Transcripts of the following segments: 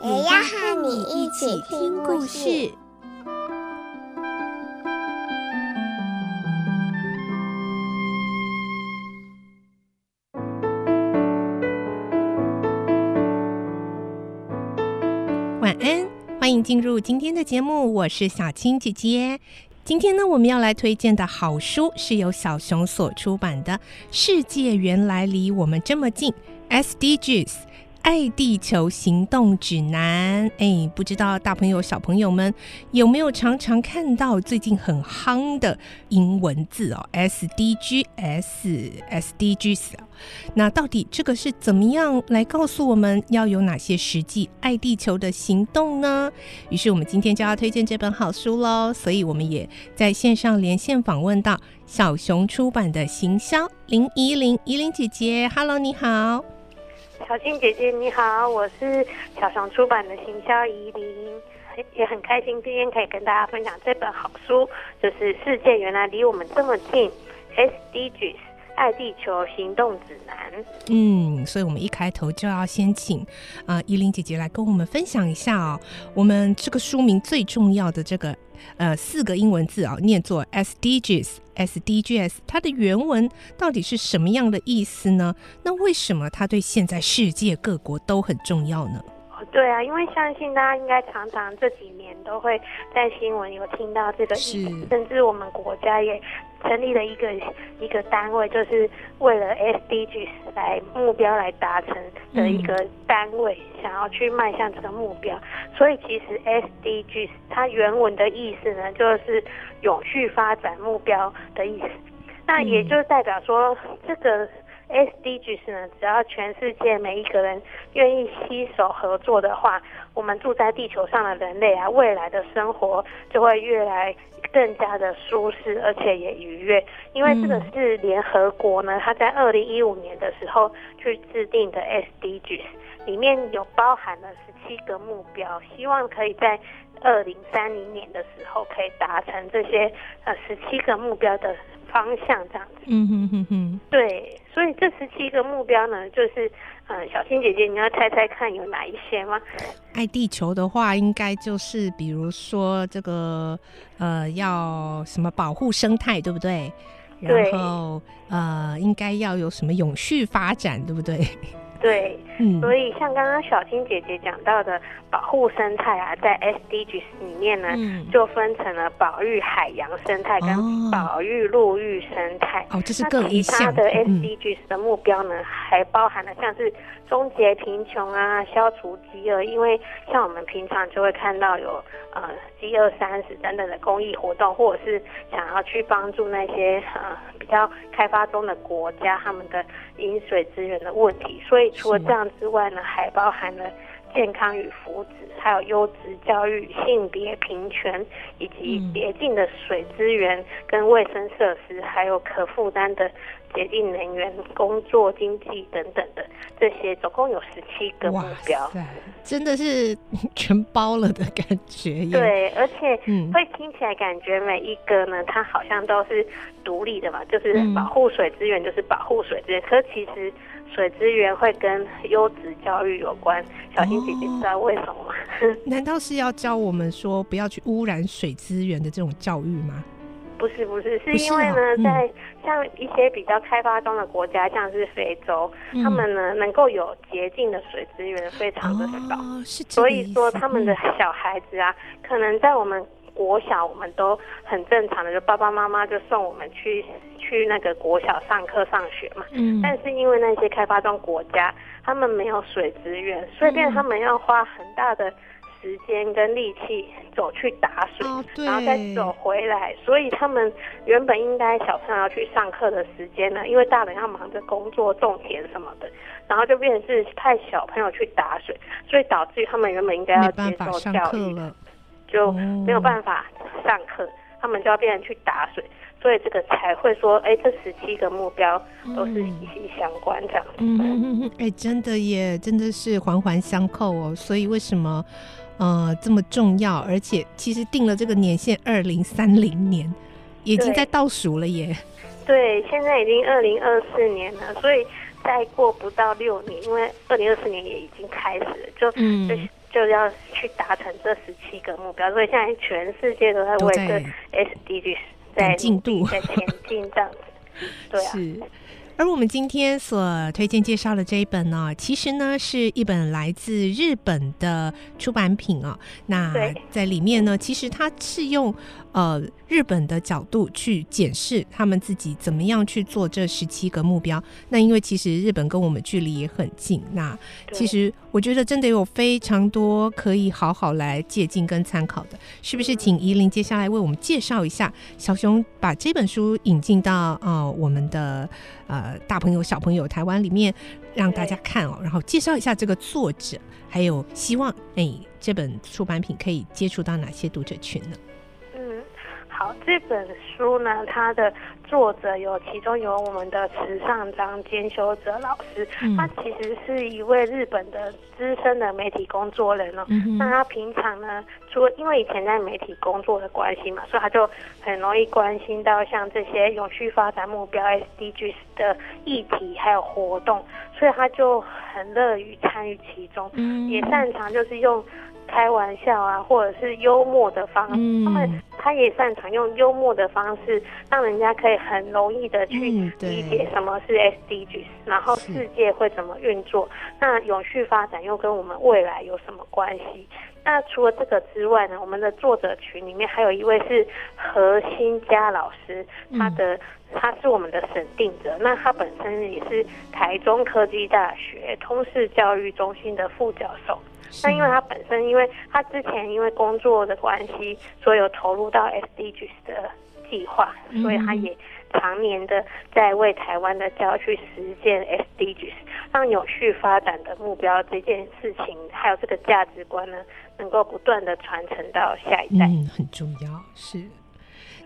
也要和你一起听故事。晚安，欢迎进入今天的节目，我是小青姐姐。今天呢，我们要来推荐的好书是由小熊所出版的《世界原来离我们这么近》（SDGs）。爱地球行动指南，哎，不知道大朋友小朋友们有没有常常看到最近很夯的英文字哦，SDGs，SDGs。那到底这个是怎么样来告诉我们要有哪些实际爱地球的行动呢？于是我们今天就要推荐这本好书喽，所以我们也在线上连线访问到小熊出版的行销林怡玲，怡玲姐姐，Hello，你好。小青姐姐你好，我是小熊出版的行销怡琳，也很开心今天可以跟大家分享这本好书，就是《世界原来离我们这么近》，SDGs 爱地球行动指南。嗯，所以我们一开头就要先请啊、依琳姐姐来跟我们分享一下哦，我们这个书名最重要的这个。呃，四个英文字啊，念作 SDGs，SDGs，它的原文到底是什么样的意思呢？那为什么它对现在世界各国都很重要呢？对啊，因为相信大家应该常常这几年都会在新闻有听到这个意思，甚至我们国家也成立了一个一个单位，就是为了 SDGs 来目标来达成的一个单位，嗯、想要去迈向这个目标。所以其实 SDGs 它原文的意思呢，就是永续发展目标的意思。那也就代表说这个。SDGs 呢，只要全世界每一个人愿意携手合作的话，我们住在地球上的人类啊，未来的生活就会越来更加的舒适，而且也愉悦。因为这个是联合国呢，它在二零一五年的时候去制定的 SDGs，里面有包含了十七个目标，希望可以在二零三零年的时候可以达成这些呃十七个目标的。方向这样子，嗯哼哼哼，对，所以这十七个目标呢，就是，呃，小青姐姐，你要猜猜看有哪一些吗？爱地球的话，应该就是比如说这个，呃，要什么保护生态，对不对？对。然后，呃，应该要有什么永续发展，对不对？对，嗯，所以像刚刚小青姐姐讲到的保护生态啊，在 SDGs 里面呢，嗯，就分成了保育海洋生态跟保育陆域生态。哦，这是更一其他的 SDGs 的目标呢，嗯，还包含了像是终结贫穷啊，消除饥饿。因为像我们平常就会看到有呃饥饿三十等等的公益活动，或者是想要去帮助那些呃比较开发中的国家他们的饮水资源的问题，所以。除了这样之外呢，还包含了健康与福祉，还有优质教育、性别平权，以及洁净的水资源跟卫生设施，还有可负担的洁净能源、工作经济等等的这些，总共有十七个目标。真的是全包了的感觉。对，而且会听起来感觉每一个呢，它好像都是独立的嘛，就是保护水资源，就是保护水资源，可其实。水资源会跟优质教育有关，小新姐姐知道为什么吗？哦，难道是要教我们说不要去污染水资源的这种教育吗？不是不是，是因为呢，在像一些比较开发中的国家，像是非洲，嗯、他们呢能够有洁净的水资源非常的少，哦、所以说他们的小孩子啊，嗯、可能在我们。国小我们都很正常的，就爸爸妈妈就送我们去去那个国小上课上学嘛。嗯。但是因为那些开发中国家，他们没有水资源，所以变他们要花很大的时间跟力气走去打水，哦，然后再走回来，所以他们原本应该小朋友要去上课的时间呢，因为大人要忙着工作、种田什么的，然后就变成是派小朋友去打水，所以导致于他们原本应该要接受教育，就没有办法上课，哦，他们就要变成去打水。所以这个才会说，哎，这十七个目标都是息息相关这样子。嗯 哎，真的耶，真的是环环相扣哦。所以为什么呃这么重要？而且其实定了这个年限，二零三零年已经在倒数了耶。对，现在已经二零二四年了，所以再过不到六年，因为二零二四年也已经开始了，就、嗯、就就要去达成这十七个目标。所以现在全世界都在为这 SDGs。在进度，在前进这样子，对啊。是。而我们今天所推荐介绍的这一本呢，其实呢是一本来自日本的出版品哦。那在里面呢，其实它是用呃日本的角度去检视他们自己怎么样去做这十七个目标。那因为其实日本跟我们距离也很近，那其实我觉得真的有非常多可以好好来借鉴跟参考的。是不是？请怡琳接下来为我们介绍一下，小熊把这本书引进到呃我们的呃。大朋友、小朋友，台湾里面让大家看哦，然后介绍一下这个作者，还有希望哎，这本出版品可以接触到哪些读者群呢？嗯，好，这本书呢，它的。作者有，其中有我们的池上章兼修哲老师，嗯，他其实是一位日本的资深的媒体工作人哦。嗯、那他平常呢，除了因为以前在媒体工作的关系嘛，所以他就很容易关心到像这些永续发展目标 SDGs 的议题还有活动，所以他就很乐于参与其中，嗯，也擅长就是用。开玩笑啊，或者是幽默的方式，他们他也擅长用幽默的方式，让人家可以很容易的去理解什么是 SDGs，然后世界会怎么运作，那永续发展又跟我们未来有什么关系？那除了这个之外呢，我们的作者群里面还有一位是何新佳老师，他的他是我们的审定者，那他本身也是台中科技大学通识教育中心的副教授。那因为他本身，因为他之前因为工作的关系，所以有投入到 SDGs 的计划，所以他也常年的在为台湾的教育去实践 SDGs，让有序发展的目标这件事情，还有这个价值观呢，能够不断的传承到下一代。嗯，很重要。是。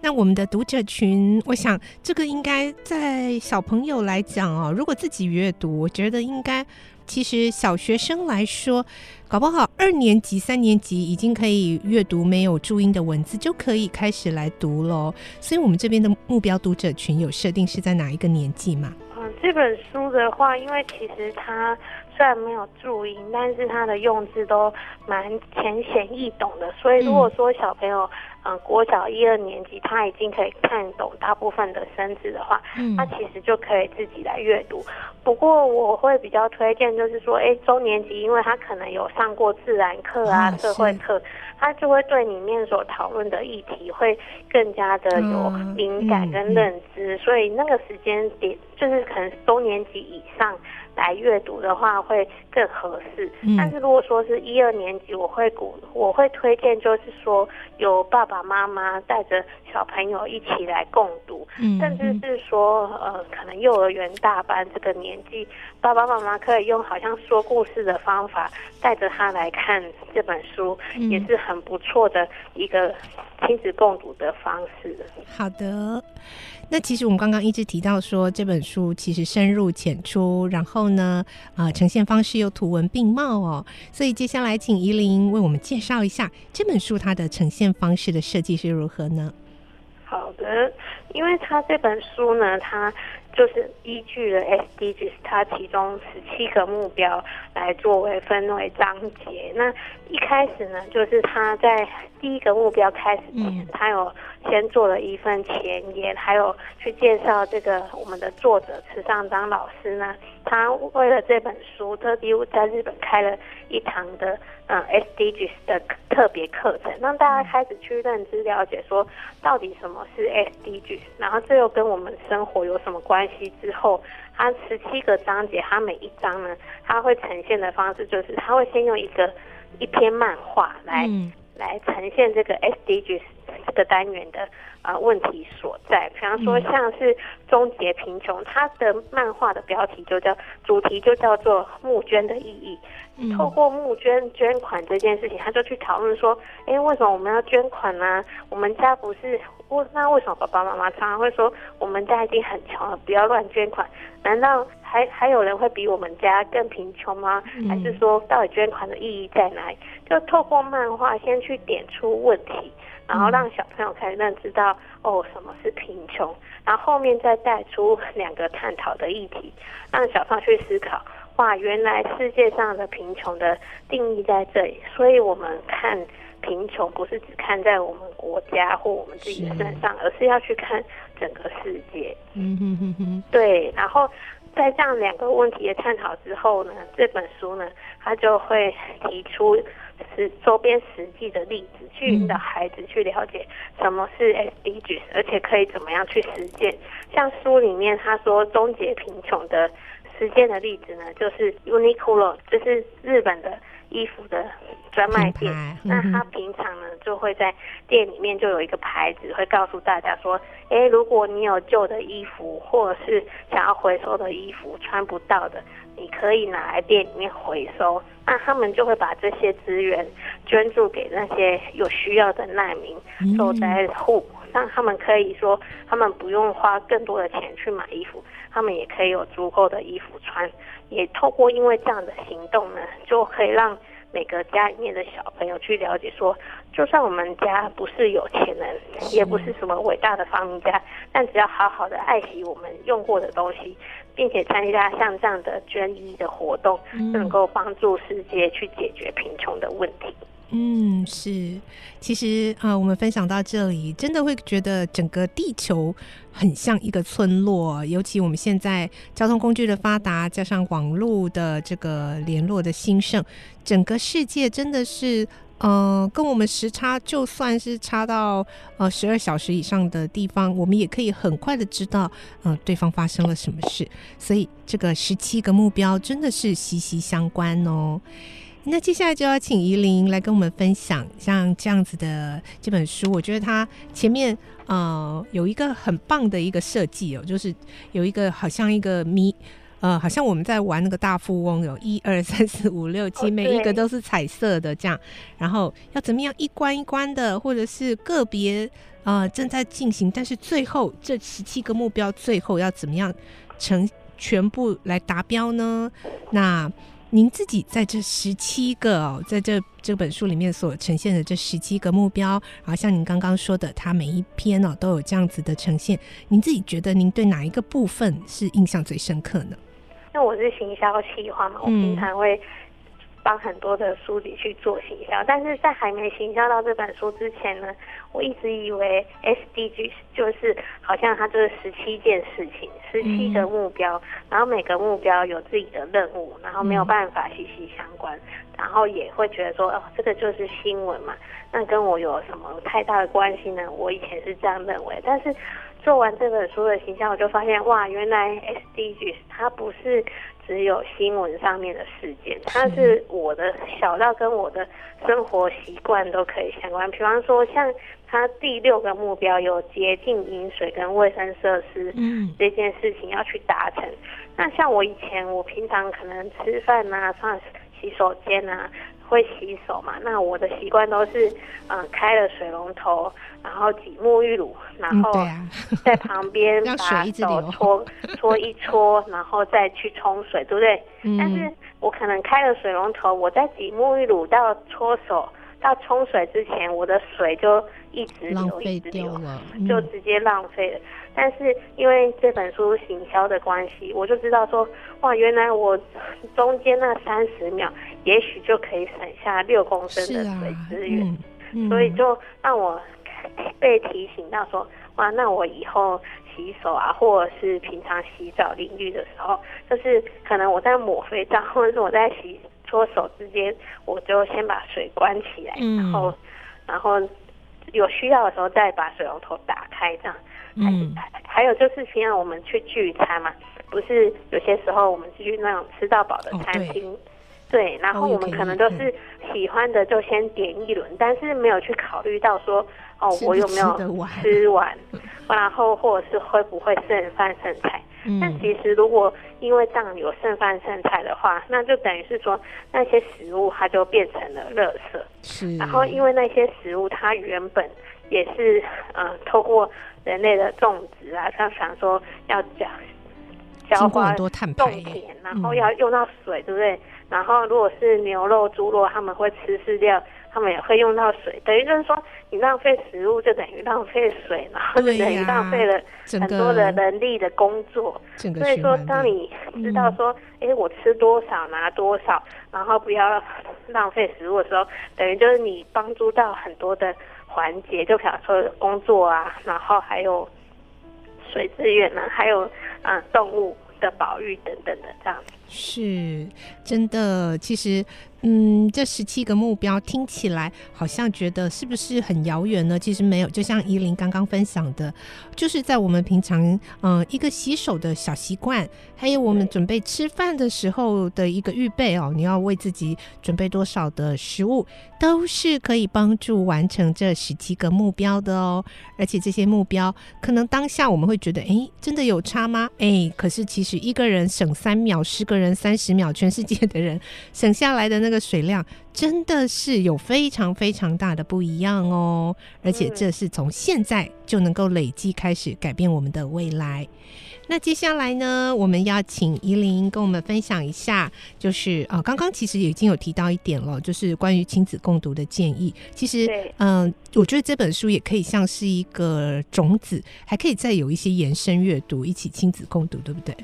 那我们的读者群，我想这个应该在小朋友来讲哦，如果自己阅读，我觉得应该。其实小学生来说，搞不好二年级、三年级已经可以阅读没有注音的文字，就可以开始来读喽。所以，我们这边的目标读者群有设定是在哪一个年纪吗？嗯，这本书的话，因为其实它虽然没有注音，但是它的用字都蛮浅显易懂的。所以，如果说小朋友，嗯，国小一二年级他已经可以看懂大部分的生字的话，嗯，他其实就可以自己来阅读。不过我会比较推荐，就是说，哎，中年级，因为他可能有上过自然课啊、社会课，他就会对里面所讨论的议题会更加的有敏感跟认知，所以那个时间点就是可能中年级以上。来阅读的话会更合适，嗯，但是如果说是一二年级，我会鼓，我会推荐，就是说有爸爸妈妈带着小朋友一起来共读，嗯，甚至是说呃，可能幼儿园大班这个年纪，爸爸妈妈可以用好像说故事的方法带着他来看这本书，嗯，也是很不错的一个亲子共读的方式。好的。那其实我们刚刚一直提到说，这本书其实深入浅出，然后呢，啊、呃，呈现方式又图文并茂哦。所以接下来请怡琳为我们介绍一下这本书它的呈现方式的设计是如何呢？好的，因为他这本书呢，他就是依据了 SDGs 它其中十七个目标来作为分为章节。那一开始呢，就是他在第一个目标开始前，他有。先做了一份前言，还有去介绍这个我们的作者池上彰老师呢。他为了这本书，特地在日本开了一堂的嗯 SDGs 的特别课程，让大家开始去认知了解说到底什么是 SDGs，然后这又跟我们生活有什么关系？之后，它十七个章节，它每一章呢，它会呈现的方式就是，它会先用一个一篇漫画来、嗯、来呈现这个 SDGs 这个单元的啊、呃、问题所在。比方说像是终结贫穷，它的漫画的标题就叫主题就叫做募捐的意义。透过募捐捐款这件事情，他就去讨论说，哎，为什么我们要捐款呢、啊？我们家不是，为那为什么爸爸妈妈常常会说，我们家已经很穷了，不要乱捐款？难道还还有人会比我们家更贫穷吗？还是说，到底捐款的意义在哪里？就透过漫画先去点出问题，然后让小朋友可以认知到，哦，什么是贫穷，然后后面再带出两个探讨的议题，让小朋友去思考。哇，原来世界上的贫穷的定义在这里，所以我们看贫穷不是只看在我们国家或我们自己的身上，而是要去看整个世界。嗯哼哼哼，对。然后在这样两个问题的探讨之后呢，这本书呢，它就会提出是周边实际的例子，去引导孩子去了解什么是 SDGs，而且可以怎么样去实践。像书里面他说，终结贫穷的。实践的例子呢，就是 Uniqlo，就是日本的衣服的专卖店。嗯、那他平常呢，就会在店里面就有一个牌子，会告诉大家说：“诶，如果你有旧的衣服，或者是想要回收的衣服穿不到的，你可以拿来店里面回收。”那他们就会把这些资源捐助给那些有需要的难民、受灾户，让他们可以说，他们不用花更多的钱去买衣服。他们也可以有足够的衣服穿，也透过因为这样的行动呢，就可以让每个家里面的小朋友去了解说，就算我们家不是有钱人，也不是什么伟大的发明家，但只要好好的爱惜我们用过的东西，并且参加像这样的捐衣的活动，就能够帮助世界去解决贫穷的问题。嗯，是，其实啊、我们分享到这里，真的会觉得整个地球很像一个村落。尤其我们现在交通工具的发达，加上网络的这个联络的兴盛，整个世界真的是，呃，跟我们时差就算是差到呃十二小时以上的地方，我们也可以很快的知道，呃，对方发生了什么事。所以这个十七个目标真的是息息相关哦。那接下来就要请怡琳来跟我们分享像这样子的这本书。我觉得它前面呃有一个很棒的一个设计哦，就是有一个好像一个谜，呃，好像我们在玩那个大富翁，有一二三四五六七，每一个都是彩色的这样。然后要怎么样一关一关的，或者是个别呃正在进行，但是最后这十七个目标最后要怎么样成全部来达标呢？那。您自己在这十七个哦，在这这本书里面所呈现的这十七个目标，然后像您刚刚说的，它每一篇哦都有这样子的呈现。您自己觉得您对哪一个部分是印象最深刻呢？那我是行销企划嘛，我平常会帮很多的书籍去做行销，但是在还没行销到这本书之前呢，我一直以为 SDG 就是好像它就是十七件事情，十七个目标，然后每个目标有自己的任务，然后没有办法息息相关，然后也会觉得说哦，这个就是新闻嘛，那跟我有什么太大的关系呢？我以前是这样认为，但是做完这本书的行销，我就发现哇，原来 SDG 它不是。只有新闻上面的事件，它是我的小到跟我的生活习惯都可以相关。比方说，像它第六个目标有洁净饮水跟卫生设施，嗯，这件事情要去达成。那像我以前，我平常可能吃饭啊，上洗手间啊。会洗手嘛？那我的习惯都是，嗯，开了水龙头，然后挤沐浴乳，然后 在旁边把手搓搓一搓，然后再去冲水，对不对？嗯。但是我可能开了水龙头，我在挤沐浴乳到搓手到冲水之前，我的水就一直流，一直流，就直接浪费了。但是因为这本书行销的关系，我就知道说，哇，原来我中间那三十秒，也许就可以省下六公升的水资源，啊嗯嗯，所以就让我被提醒到说，哇，那我以后洗手啊，或者是平常洗澡淋浴的时候，就是可能我在抹肥皂，或者是我在洗搓手之间，我就先把水关起来，嗯，然后然后有需要的时候再把水龙头打开，这样。嗯，还有就是，平常我们去聚餐嘛，不是有些时候我们去那种吃到饱的餐厅，哦，对，然后我们可能都是喜欢的就先点一轮，但是没有去考虑到说，哦，我有没有吃完，然后或者是会不会剩饭剩菜。嗯、但其实如果因为这样有剩饭剩菜的话，那就等于是说那些食物它就变成了垃圾。是。然后因为那些食物它原本也是呃透过人类的种植啊，像想说要讲浇花种田，然后要用到水，对不对？然后如果是牛肉、猪肉，他们会吃饲料。他们也会用到水，等于就是说，你浪费食物就等于浪费水，然后就等于浪费了很多的人力的工作。所以说，当你知道说，哎、嗯，我吃多少拿多少，然后不要浪费食物的时候，等于就是你帮助到很多的环节，就比方说工作啊，然后还有水资源呢，还有嗯动物的保育等等的这样子。是真的，其实。嗯，这十七个目标听起来好像觉得是不是很遥远呢？其实没有，就像依琳刚刚分享的，就是在我们平常嗯、一个洗手的小习惯，还有我们准备吃饭的时候的一个预备哦，你要为自己准备多少的食物，都是可以帮助完成这十七个目标的哦。而且这些目标可能当下我们会觉得，哎，真的有差吗？哎，可是其实一个人省三秒，十个人三十秒，全世界的人 省下来的那。个水量真的是有非常非常大的不一样哦，而且这是从现在就能够累积开始改变我们的未来。那接下来呢，我们要请依琳跟我们分享一下，就是啊，刚刚其实已经有提到一点了，就是关于亲子共读的建议。其实，嗯、呃，我觉得这本书也可以像是一个种子，还可以再有一些延伸阅读，一起亲子共读，对不对？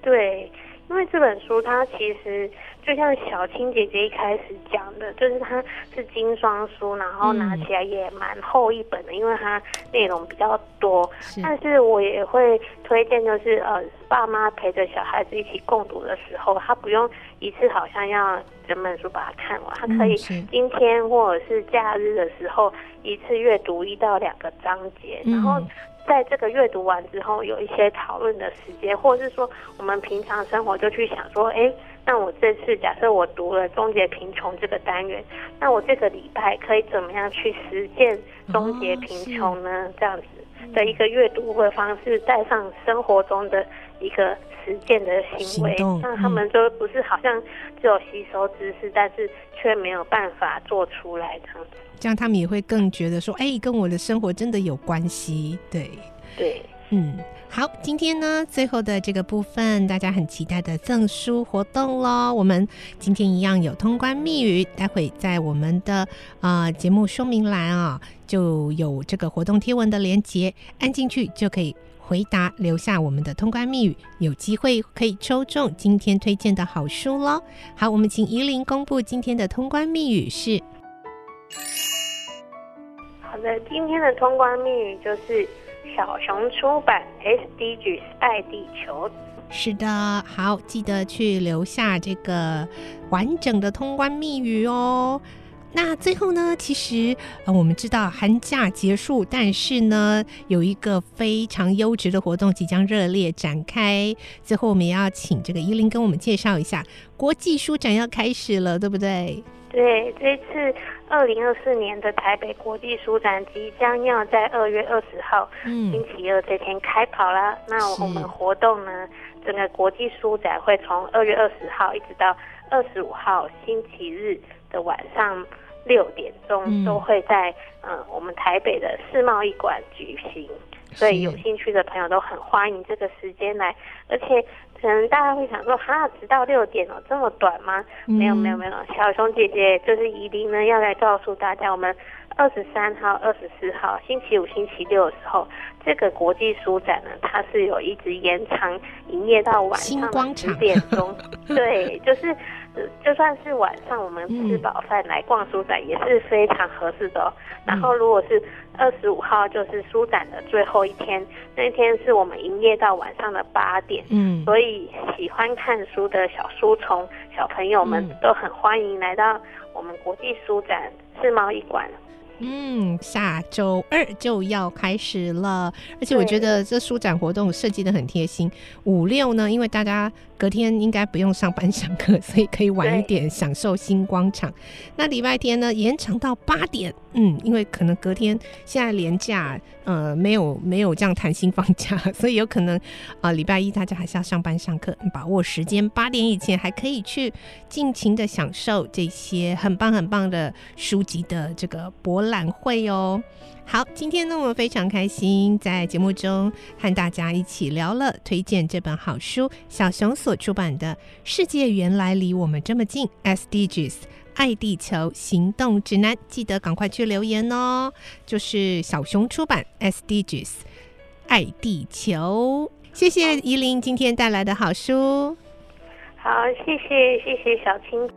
对，因为这本书它其实。就像小青姐姐一开始讲的，就是它是精装书，然后拿起来也蛮厚一本的，因为它内容比较多。但是我也会推荐，就是呃，爸妈陪着小孩子一起共读的时候，他不用一次好像要整本书把它看完，他可以今天或者是假日的时候一次阅读一到两个章节，然后在这个阅读完之后有一些讨论的时间，或者是说我们平常生活就去想说，哎。那我这次假设我读了终结贫穷这个单元，那我这个礼拜可以怎么样去实践终结贫穷呢？这样子的一个阅读的方式，带上生活中的一个实践的行为，让他们就不是好像只有吸收知识，但是却没有办法做出来这样子。这样他们也会更觉得说，哎，跟我的生活真的有关系。对，对。嗯，好，今天呢，最后的这个部分，大家很期待的赠书活动喽。我们今天一样有通关密语，待会在我们的呃节目说明栏啊，就有这个活动贴文的连接，按进去就可以回答，留下我们的通关密语，有机会可以抽中今天推荐的好书喽。好，我们请怡琳公布今天的通关密语是。好的，今天的通关密语就是。小熊出版 SDGs 爱地球，是的，好，记得去留下这个完整的通关密语哦。那最后呢，其实呃，我们知道寒假结束，但是呢，有一个非常优质的活动即将热烈展开。最后，我们也要请这个依琳跟我们介绍一下，国际书展要开始了，对不对？对，这次二零二四年的台北国际书展即将要在二月二十号，嗯，星期二这天开跑啦。那我们活动呢，整个国际书展会从二月二十号一直到二十五号星期日的晚上六点钟，都会在嗯、呃、我们台北的世贸易馆举行。所以有兴趣的朋友都很欢迎这个时间来，而且。可能大家会想说，哈，直到六点哦，这么短吗？嗯、没有，没有，没有。小熊姐姐就是一定呢，要来告诉大家，我们二十三号、二十四号，星期五、星期六的时候，这个国际书展呢，它是有一直延长营业到晚上十点钟。对，就是。就算是晚上我们吃饱饭来逛书展也是非常合适的哦。然后如果是二十五号，就是书展的最后一天，那一天是我们营业到晚上的八点。嗯，所以喜欢看书的小书虫小朋友们都很欢迎来到我们国际书展世贸一馆嗯，下周二就要开始了，而且我觉得这书展活动设计的很贴心。五六呢，因为大家隔天应该不用上班上课，所以可以晚一点享受星光场。那礼拜天呢，延长到八点，嗯，因为可能隔天现在连假，呃，没有没有这样弹性放假，所以有可能啊，呃，礼拜一大家还是要上班上课，把握时间，八点以前还可以去尽情的享受这些很棒很棒的书籍的这个博览会哦，好，今天呢，我们非常开心在节目中和大家一起聊了推荐这本好书，小熊所出版的《世界原来离我们这么近》，SDGs 爱地球行动指南，记得赶快去留言哦。就是小熊出版 SDGs 爱地球，谢谢依琳今天带来的好书。好，谢谢谢谢小青。